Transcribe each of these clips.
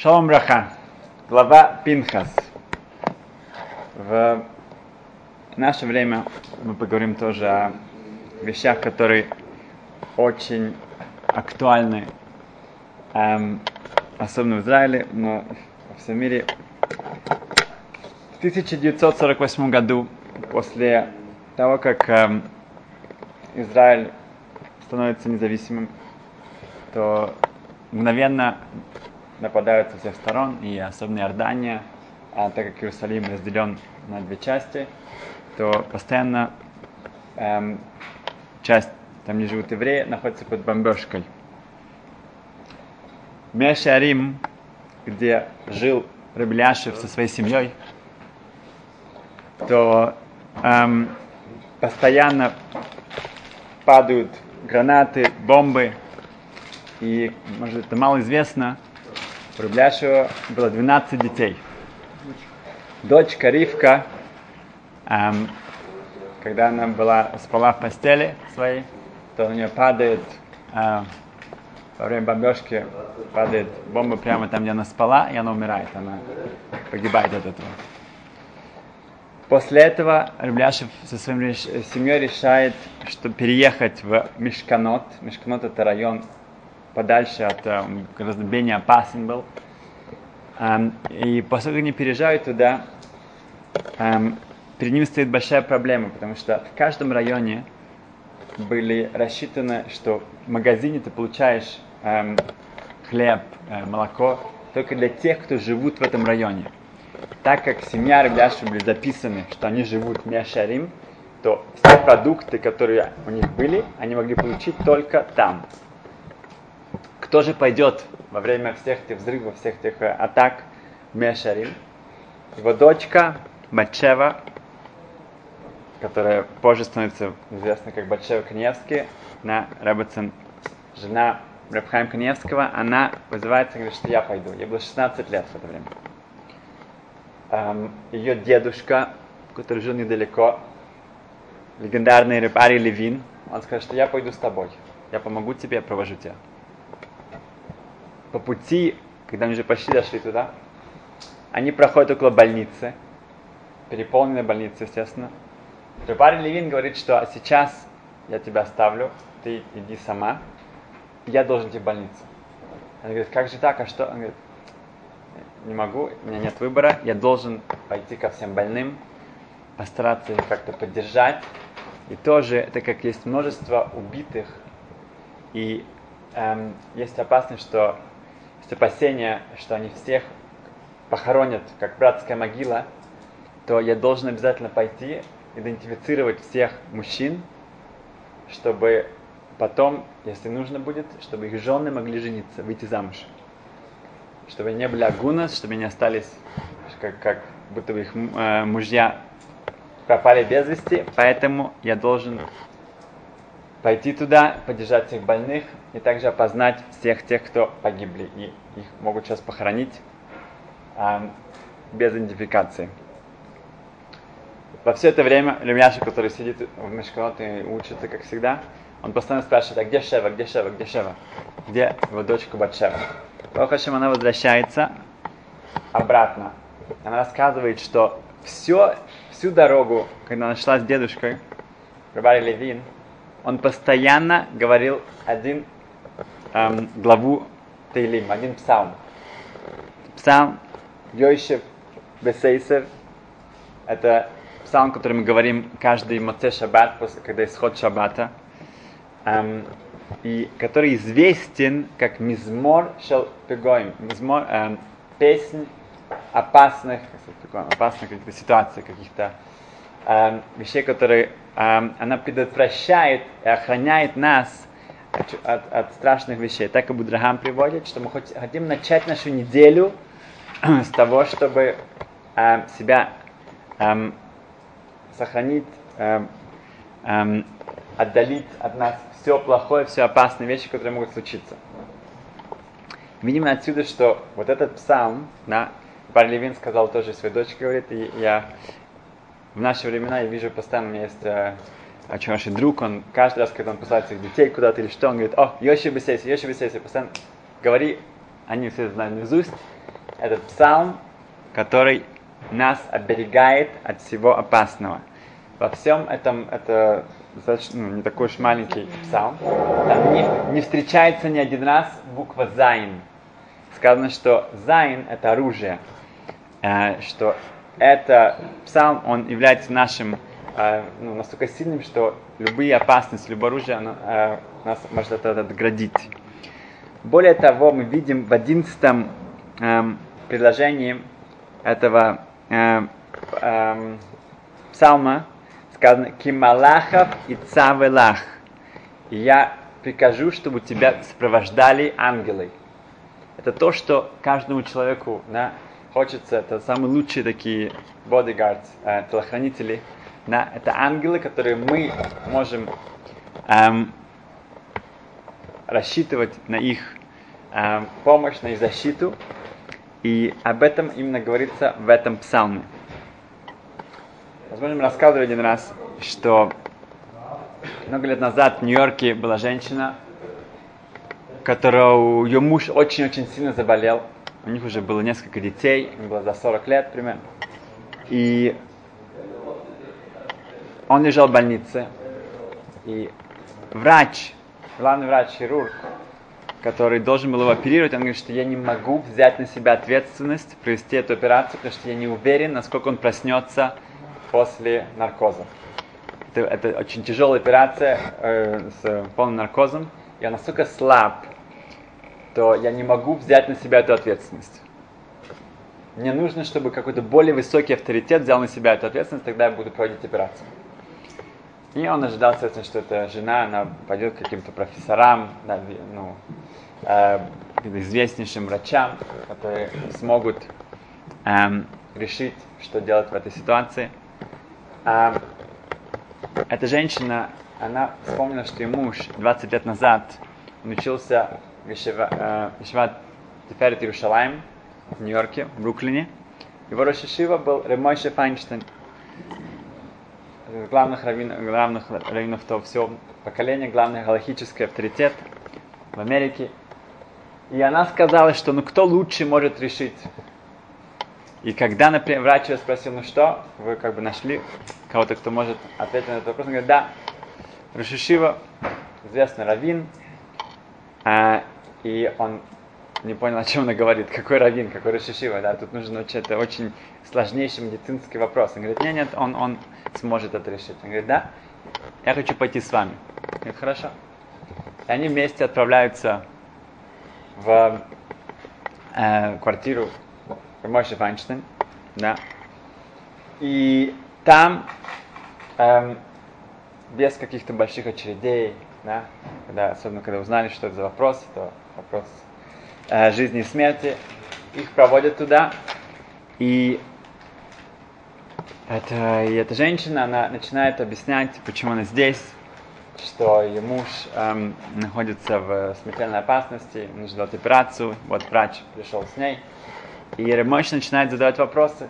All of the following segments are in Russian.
Шалом Браха, глава Пинхас. В наше время мы поговорим тоже о вещах, которые очень актуальны, эм, особенно в Израиле, но во всем мире. В 1948 году, после того, как эм, Израиль становится независимым, то мгновенно нападают со всех сторон, и особенно Иордания, а так как Иерусалим разделен на две части, то постоянно эм, часть, там где живут евреи, находится под бомбежкой. Мешарим, где жил Рабеляшев со своей семьей, то эм, постоянно падают гранаты, бомбы, и, может, это мало известно, у Рубляшева было 12 детей. Дочка Ривка, эм, когда она была, спала в постели своей, то у нее падает, э, во время бомбежки падает бомба прямо там, где она спала, и она умирает, она погибает от этого. После этого Рубляшев со своей семьей решает, что переехать в Мешканот. Мешканот это район подальше от э, менее опасен был. Um, и как они переезжают туда, um, перед ними стоит большая проблема, потому что в каждом районе были рассчитаны, что в магазине ты получаешь um, хлеб, э, молоко только для тех, кто живут в этом районе. Так как семья Рабляши были записаны, что они живут в Мяшарим, то все продукты, которые у них были, они могли получить только там. Кто же пойдет во время всех этих взрывов, всех этих э, атак Мешарим? Его дочка Батшева, которая позже становится известна как Батшева Каневский, на Рабацин, жена Рабхайм Каневского, она вызывается и говорит, что я пойду. Ей было 16 лет в это время. Эм, ее дедушка, который жил недалеко, легендарный Рыбари Левин, он скажет, что я пойду с тобой. Я помогу тебе, я провожу тебя по пути, когда они уже почти дошли туда, они проходят около больницы, переполненной больницы, естественно. Рыбарь Левин говорит, что сейчас я тебя оставлю, ты иди сама, я должен идти в больницу. Она говорит, как же так, а что? Он говорит, не могу, у меня нет выбора, я должен пойти ко всем больным, постараться их как-то поддержать. И тоже, так как есть множество убитых, и эм, есть опасность, что есть опасения, что они всех похоронят, как братская могила, то я должен обязательно пойти, идентифицировать всех мужчин, чтобы потом, если нужно будет, чтобы их жены могли жениться, выйти замуж. Чтобы не были агунас, чтобы они остались, как, как будто бы их э, мужья пропали без вести, поэтому я должен пойти туда, поддержать всех больных и также опознать всех тех, кто погибли. И их могут сейчас похоронить э, без идентификации. Во все это время Лемяша, который сидит в Мешканот и учится, как всегда, он постоянно спрашивает, а где Шева, где Шева, где Шева? Где его дочка Батшева? Бахашем она возвращается обратно. Она рассказывает, что все, всю дорогу, когда она шла с дедушкой, Рабари Левин, он постоянно говорил один эм, главу Тейлим, один псалм. Псалм Йойшев Бесейсев. Это псалм, который мы говорим каждый Моце Шаббат, после, когда исход Шаббата. Эм, и который известен как Мизмор Шел Пегоим. Мизмор, эм, песнь опасных, опасных каких-то ситуаций, каких-то эм, вещей, которые эм, она предотвращает и охраняет нас от, от, от страшных вещей. Так и Будрагам приводит, что мы хотим начать нашу неделю с того, чтобы э, себя э, сохранить, э, э, отдалить от нас все плохое, все опасные вещи, которые могут случиться. Видимо отсюда, что вот этот псалм, да, Барь Левин сказал тоже своей дочке, говорит, и я в наши времена я вижу постоянно, у меня есть э, очень хороший друг, он каждый раз, когда он посылает своих детей куда-то или что, он говорит, о, יושב בסתר, יושב בסתר, постоянно говори они все знают наизусть. Этот псалм, который нас оберегает от всего опасного. Во всем этом, это достаточно, ну, не такой уж маленький псалм, там не, не встречается ни один раз буква «зайн». Сказано, что «зайн» — это оружие, э, что это псалм, он является нашим э, ну, настолько сильным, что любые опасности, любое оружие, оно, э, нас может это отградить. Более того, мы видим в одиннадцатом э, предложении этого э, э, псалма сказано «Кималахов и цавелах». Я прикажу, чтобы тебя сопровождали ангелы. Это то, что каждому человеку да, хочется. Это самые лучшие такие bodyguards, э, телохранители. Да, это ангелы, которые мы можем эм, рассчитывать на их э, помощь, на их защиту. И об этом именно говорится в этом псалме. Возможно, мы один раз, что много лет назад в Нью-Йорке была женщина, которая ее муж очень-очень сильно заболел. У них уже было несколько детей, им было за 40 лет примерно. И он лежал в больнице. И врач, главный врач-хирург, который должен был его оперировать, он говорит, что я не могу взять на себя ответственность провести эту операцию, потому что я не уверен, насколько он проснется после наркоза. Это, это очень тяжелая операция э, с полным наркозом. Я настолько слаб, то я не могу взять на себя эту ответственность. Мне нужно, чтобы какой-то более высокий авторитет взял на себя эту ответственность, тогда я буду проводить операцию. И он ожидал, соответственно, что эта жена, она пойдет к каким-то профессорам, да, ну, э, известнейшим врачам, которые смогут эм, решить, что делать в этой ситуации. А, эта женщина, она вспомнила, что ее муж 20 лет назад учился в Ешеват Тиферет Иерушалаем в Нью-Йорке, в Бруклине. Его Рошишива был Ремойше Файнштейн, главных раввинов, главных раввинов того всего поколения, главный галахический авторитет в Америке. И она сказала, что ну кто лучше может решить и когда, например, врач ее спросил, ну что, вы как бы нашли кого-то, кто может ответить на этот вопрос, он говорит, да, Рашишива, известный раввин, а, и он не понял, о чем она говорит, какой раввин, какой Рашишива, да, тут нужно учить, это очень сложнейший медицинский вопрос. Он говорит, нет, нет, он, он сможет это решить. Он говорит, да, я хочу пойти с вами. Он говорит, хорошо. И они вместе отправляются в э, квартиру Моше Файнштейн, да. И там, эм, без каких-то больших очередей, да, когда, особенно когда узнали, что это за вопрос, то вопрос э, жизни и смерти, их проводят туда, и это, и эта женщина, она начинает объяснять, почему она здесь, что ее муж эм, находится в смертельной опасности, нужно делать операцию, вот врач пришел с ней, и Ремойш начинает задавать вопросы.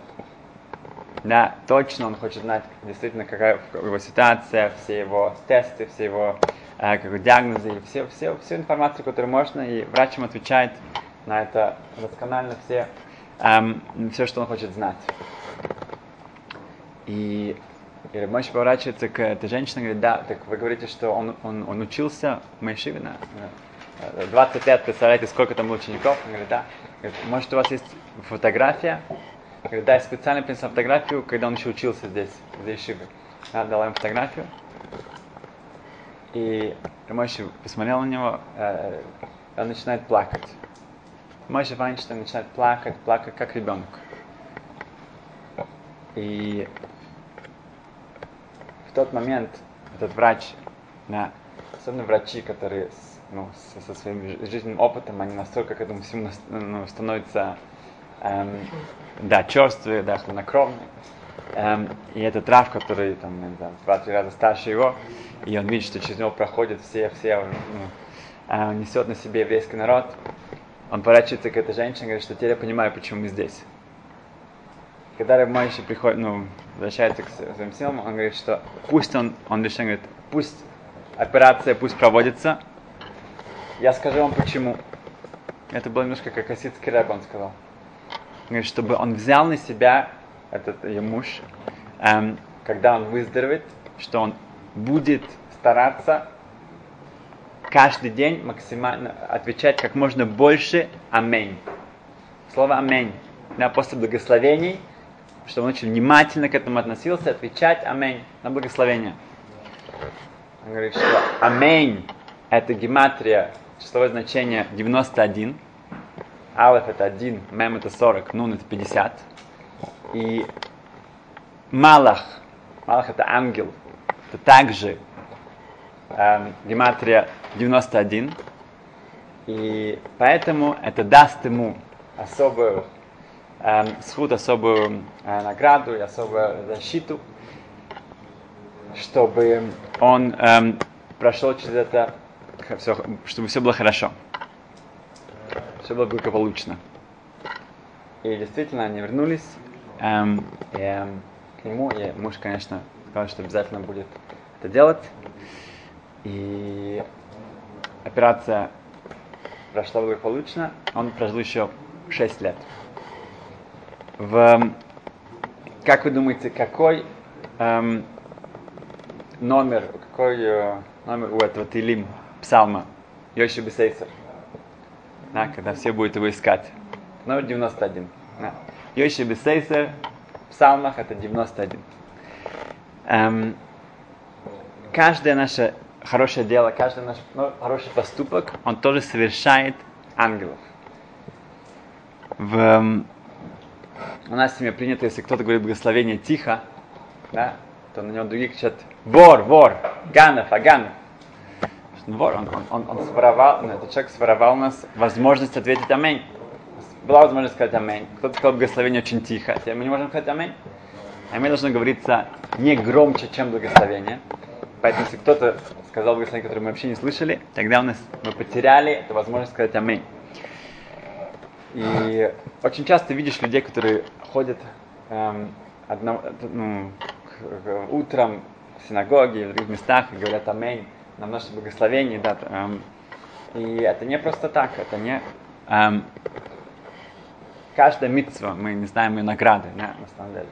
Да, точно он хочет знать действительно, какая его ситуация, все его тесты, все его э, как диагнозы, все, все, всю информацию, которую можно, и врач ему отвечает на это досконально все, эм, все, что он хочет знать. И, и Ремойш поворачивается к этой женщине и говорит, да, так вы говорите, что он, он, он учился в Майшиве на 20 лет, представляете, сколько там учеников? Он говорит, да. Может, у вас есть фотография? Говорит, да, я специально принесла фотографию, когда он еще учился здесь, в Ешиве. Да, дала ему фотографию. И Мойши посмотрел на него, э, он начинает плакать. Мойши Вайнштейн начинает плакать, плакать, как ребенок. И в тот момент этот врач, да, особенно врачи, которые ну, со, со своим жизненным опытом, они настолько к этому всему ну, становятся эм, да, черствые, да, хладнокровные. Эм, и это трав, который там, не знаю, два-три раза старше его, и он видит, что через него проходят все, все, ну, э, несет на себе еврейский народ. Он поворачивается к этой женщине и говорит, что теперь я понимаю, почему мы здесь. Когда Рабмойши приходит, ну, возвращается к своим силам, он говорит, что пусть он, он лишь говорит, пусть операция пусть проводится, я скажу вам почему. Это было немножко как хасидский рэп, он сказал. Он говорит, чтобы он взял на себя, этот ее муж, эм, когда он выздоровеет, что он будет стараться каждый день максимально отвечать как можно больше «Аминь». Слово «Аминь». Да, после благословений, чтобы он очень внимательно к этому относился, отвечать «Аминь» на благословение. Он говорит, что «Аминь» — это гематрия, числовое значение 91. Алеф это 1, Мем это 40, Нун это 50. И Малах, Малах это ангел, это также эм, гематрия 91. И поэтому это даст ему особую эм, схуд, особую э, награду и особую защиту, чтобы он эм, прошел через это, все, чтобы все было хорошо. Все было благополучно. И действительно они вернулись эм, эм, к нему, и муж, конечно, сказал, что обязательно будет это делать. И операция прошла благополучно. Он прожил еще 6 лет. В, как вы думаете, какой эм, номер, какой э, номер у этого Тилим, псалма, Йоши Бесейсер? Да, когда все будут его искать. Номер 91. Да. Йоши Бесейсер в псалмах это 91. Эм, каждое наше хорошее дело, каждый наш ну, хороший поступок, он тоже совершает ангелов. В, у нас в семье принято, если кто-то говорит благословение тихо, да, то на него другие кричат вор, вор, ганов, аганов. Вор, он, он, он, он своровал, ну, этот человек своровал у нас возможность ответить аминь. Была возможность сказать аминь. Кто-то сказал благословение очень тихо, теперь мы не можем сказать аминь. Аминь должно говориться не громче, чем благословение. Поэтому, если кто-то сказал благословение, которое мы вообще не слышали, тогда у нас мы потеряли эту возможность сказать аминь. И очень часто видишь людей, которые ходят эм, одно, ну, утром в синагоге, в других местах и говорят аминь на наше благословение. Да, эм, и это не просто так, это не эм, каждая митцва, мы не знаем ее награды, да, на самом деле.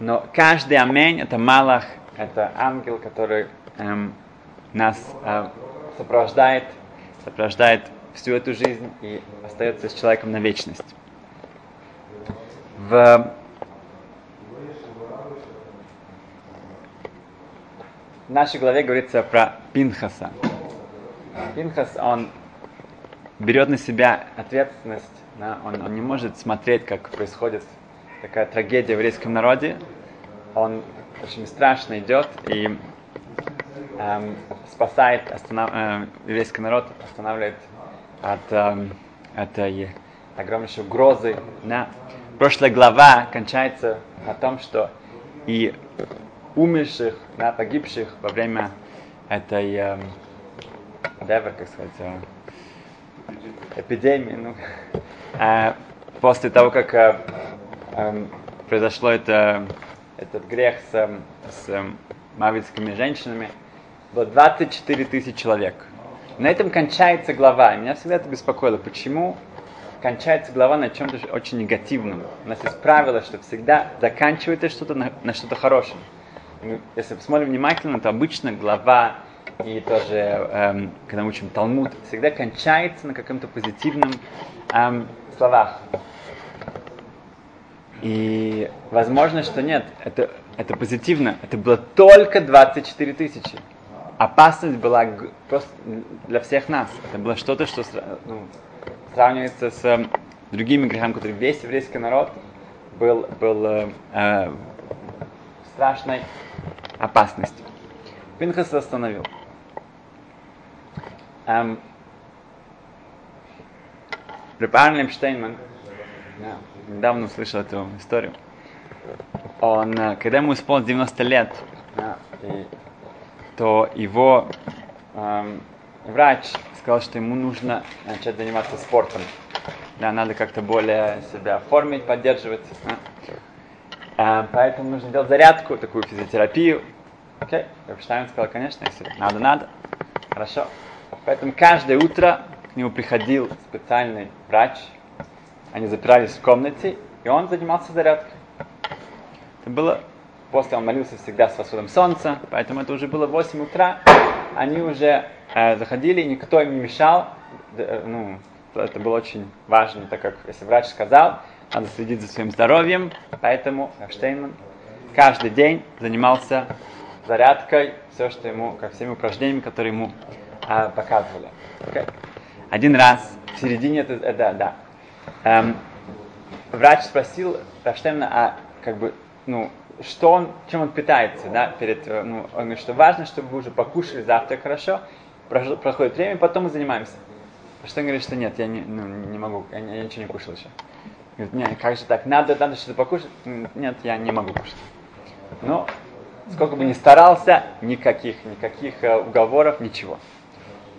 Но каждый амень это малах, это ангел, который эм, нас э, сопровождает, сопровождает всю эту жизнь и остается с человеком на вечность. В нашей главе говорится про Пинхаса. Пинхас, он берет на себя ответственность, да, он, он не может смотреть, как происходит такая трагедия в еврейском народе. Он очень страшно идет и эм, спасает останов... э, еврейский народ, останавливает от эм, этой огромнейшей угрозы. Да. Прошлая глава кончается на том, что и умерших, да, погибших во время этой эм, девер, как сказать, э, эпидемии, ну, э, после того, как э, э, произошло это, этот грех с, э, с э, мавитскими женщинами, было 24 тысячи человек. На этом кончается глава. Меня всегда это беспокоило. Почему кончается глава на чем-то очень негативном? У нас есть правило, что всегда заканчивается что-то на, на что-то хорошее. Мы, если посмотрим внимательно, то обычно глава и тоже, эм, когда мы учим Талмуд, всегда кончается на каком-то позитивном эм, словах. И возможно, что нет, это, это позитивно. Это было только 24 тысячи. Опасность была просто для всех нас. Это было что-то, что ну, сравнивается с э, другими грехами, которые весь еврейский народ был, был э, э, страшной опасностью. Пинхас остановил. Эм, Репарлем Штейнман, yeah, недавно услышал эту историю. Он, э, когда ему исполнилось 90 лет, и, то его эм, врач сказал, что ему нужно начать заниматься спортом. Да, надо как-то более себя оформить, поддерживать. Да. А, поэтому нужно делать зарядку, такую физиотерапию. Окей, okay. Штайн сказал, конечно, если надо, надо. Хорошо. Поэтому каждое утро, к нему приходил специальный врач, они запирались в комнате, и он занимался зарядкой. Это было после он молился всегда с восходом солнца, поэтому это уже было 8 утра, они уже э, заходили, никто им не мешал, э, ну, это было очень важно, так как если врач сказал, надо следить за своим здоровьем, поэтому Штейнман каждый день занимался зарядкой, все, что ему, как всеми упражнениями, которые ему а, показывали. Okay. Один раз в середине, это, э, да, да, эм, врач спросил Рафштейна, а как бы, ну, что он, чем он питается, да, перед, э, ну, он говорит, что важно, чтобы вы уже покушали завтрак хорошо, проходит время, потом мы занимаемся. Он говорит, что нет, я не, ну, не могу, я, я ничего не кушал еще. Говорит, нет, как же так, надо, надо что-то покушать. Нет, я не могу кушать. Но сколько бы ни старался, никаких, никаких э, уговоров, ничего.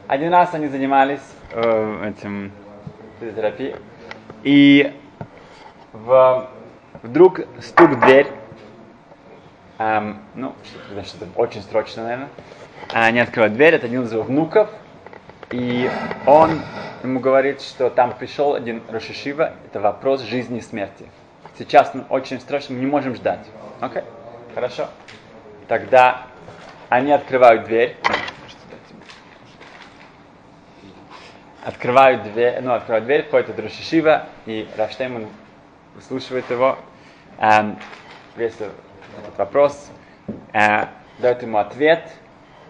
Один раз они занимались э, этим физиотерапией, и в, вдруг стук в дверь, эм, ну, значит, это очень срочно, наверное, они открывают дверь, это один из его внуков, и он ему говорит, что там пришел один Рошишива, это вопрос жизни и смерти. Сейчас мы очень срочно, мы не можем ждать. Окей? Okay? Хорошо. Тогда они открывают дверь. Открывают дверь, ну, открывают дверь, входит этот Рошишива, и Рафштейман выслушивает его. Эм, весь этот вопрос, э, дает ему ответ,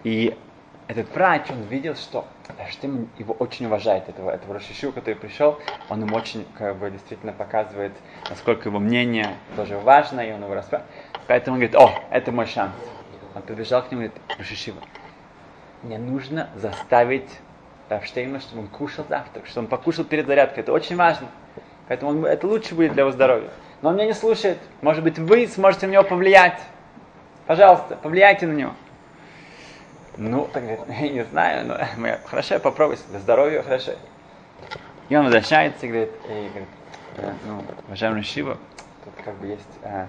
и этот врач, он видел, что Штейман его очень уважает, этого, этого Рошишу, который пришел, он ему очень как бы, действительно показывает, насколько его мнение тоже важно, и он его распрашивает. Поэтому он говорит, о, это мой шанс. Он побежал к нему и говорит, Рошишива, мне нужно заставить Рафштейна, чтобы он кушал завтрак, чтобы он покушал перед зарядкой. Это очень важно. Поэтому он, это лучше будет для его здоровья. Но он меня не слушает. Может быть, вы сможете на него повлиять. Пожалуйста, повлияйте на него. Ну, так говорит, я не знаю, но хорошо, я попробую, для здоровья хорошо. И он возвращается и говорит, и говорит «Э, ну, уважаемый Шива, тут как бы есть а,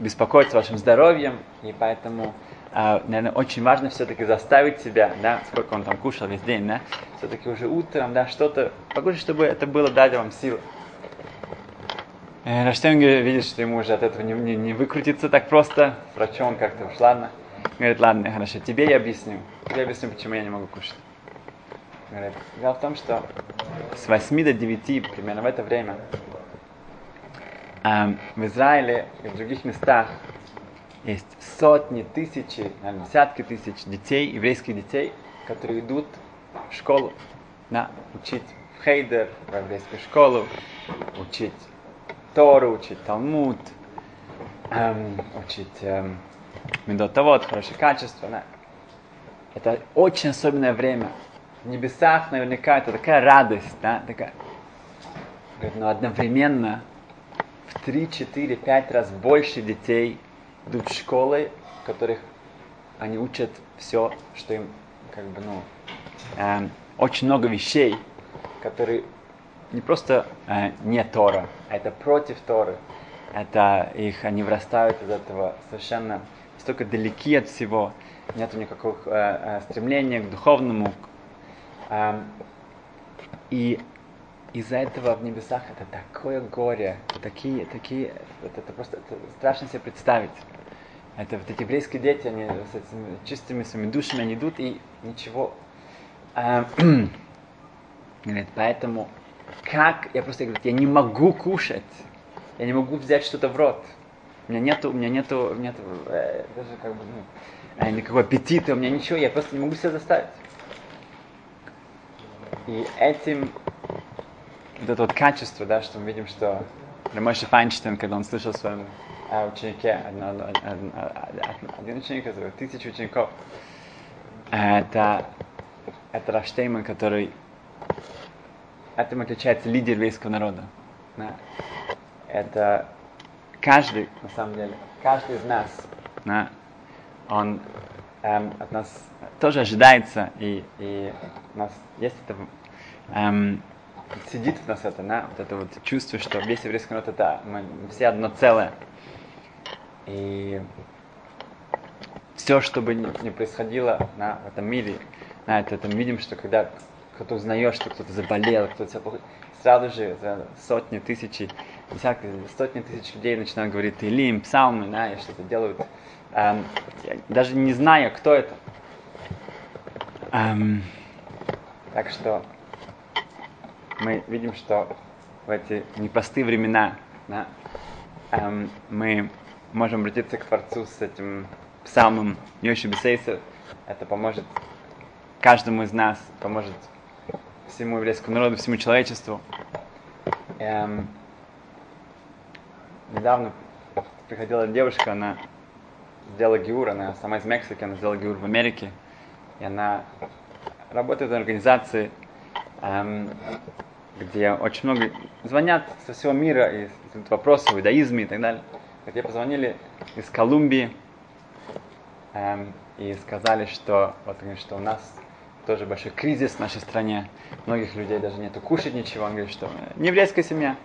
беспокоиться вашим здоровьем, и поэтому, а, наверное, очень важно все-таки заставить себя, да, сколько он там кушал весь день, да, все-таки уже утром, да, что-то покушать, чтобы это было дать вам силы. Э, Раштем видит, что ему уже от этого не, не, не выкрутиться так просто, врачом как-то уж ладно. Говорит, ладно, хорошо, тебе я объясню. Тебе объясню, почему я не могу кушать. Говорит, дело в том, что с 8 до 9, примерно в это время, в Израиле и в других местах есть сотни, тысячи, наверное, десятки тысяч детей, еврейских детей, которые идут в школу, на, учить в Хейдер, в еврейскую школу, учить Тору, учить Талмуд, эм, учить эм, медотовод, хорошее качество. Да. Это очень особенное время. В небесах наверняка это такая радость, да, такая. Но одновременно в 3, 4, 5 раз больше детей идут в школы, в которых они учат все, что им, как бы, ну, э, очень много вещей, которые не просто э, не Тора, а это против Торы. Это их, они вырастают из этого совершенно столько далеки от всего, нет никакого э, э, стремления к духовному. Э, и из-за этого в небесах это такое горе, такие, такие, это, это просто это страшно себе представить. Это вот эти еврейские дети, они с этими чистыми своими душами, они идут и ничего. Э, говорит, поэтому как, я просто говорю, я не могу кушать, я не могу взять что-то в рот. У меня нету, у меня нету, нету э, даже как бы, ну, э, никакого аппетита, у меня ничего, я просто не могу себя заставить. И этим, вот это вот качество, да, что мы видим, что Рамоша Файнштейн, когда он слышал о своем э, ученике, один, один, один ученик, это тысячи учеников, это, это Рафштейман, который этим отличается лидер еврейского народа. Да. Это каждый, на самом деле, каждый из нас, да, он эм, от нас тоже ожидается, и, и у нас есть это, эм, сидит в нас это, да, вот это вот чувство, что весь еврейский народ это мы все одно целое. И все, что бы ни, происходило на, в этом мире, на это, это мы видим, что когда кто-то узнает, что кто-то заболел, кто-то себя плохо, сразу же сотни, тысячи, десятки, сотни тысяч людей начинают говорить Илим, псалмы, да, и что-то делают, эм, даже не зная, кто это. Эм, так что мы видим, что в эти непростые времена да, эм, мы можем обратиться к Творцу с этим псалмом Йоши Бесейса. Это поможет каждому из нас, поможет всему еврейскому народу, всему человечеству. Эм, недавно приходила девушка, она сделала гиур, она сама из Мексики, она сделала гиур в Америке, и она работает в организации, эм, где очень много звонят со всего мира и задают вопросы в иудаизме и так далее. Где позвонили из Колумбии эм, и сказали, что вот что у нас тоже большой кризис в нашей стране. Многих людей даже нету кушать ничего. Он говорит, что не еврейская семья.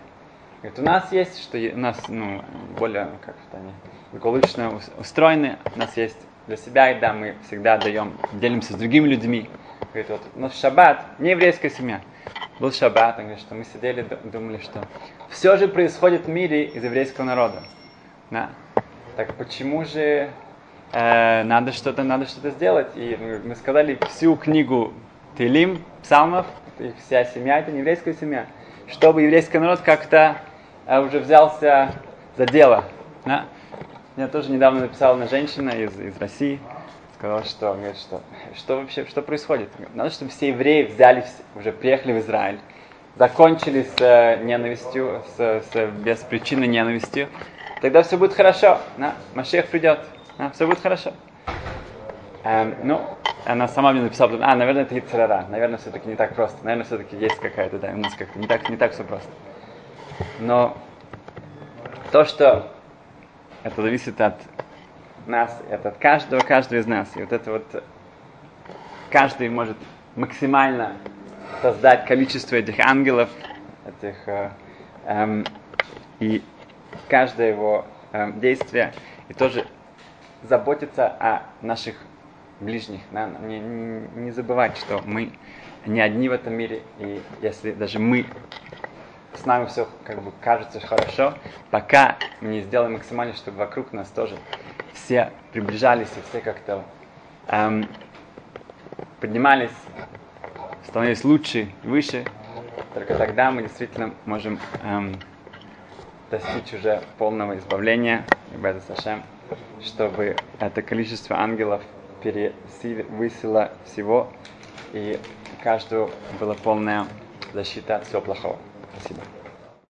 Говорит, у нас есть, что у нас ну, более как они экологично устроены. У нас есть для себя еда, мы всегда даем, делимся с другими людьми. Говорит, вот у нас шаббат, не еврейская семья. Был шаббат, он говорит, что мы сидели, думали, что все же происходит в мире из еврейского народа. Да. Так почему же э, надо что-то надо что-то сделать? И мы, сказали всю книгу Телим, псалмов, и вся семья, это не еврейская семья, чтобы еврейский народ как-то э, уже взялся за дело. Да? Я тоже недавно написала на женщина из, из России, сказала, что, говорит, что, что вообще, что происходит? Надо, чтобы все евреи взяли, уже приехали в Израиль, закончили с э, ненавистью, с, с беспричинной ненавистью, тогда все будет хорошо, да? Машех придет, да? все будет хорошо. Эм, ну, она сама мне написала, а, наверное, это Ицерара, наверное, все-таки не так просто, наверное, все-таки есть какая-то, да, у нас как-то не так, не так все просто. Но то, что это зависит от нас, это от каждого, каждого из нас. И вот это вот каждый может максимально создать количество этих ангелов, этих, э, эм, и каждое его эм, действие, и тоже заботиться о наших ближних. Да? Не, не, не забывать, что мы не одни в этом мире, и если даже мы с нами все как бы кажется хорошо, пока мы не сделаем максимально, чтобы вокруг нас тоже все приближались и все как-то эм, поднимались, становились лучше, выше, только тогда мы действительно можем эм, достичь уже полного избавления, Сашем, чтобы это количество ангелов перевысило всего, и каждого была полная защита от всего плохого. Спасибо.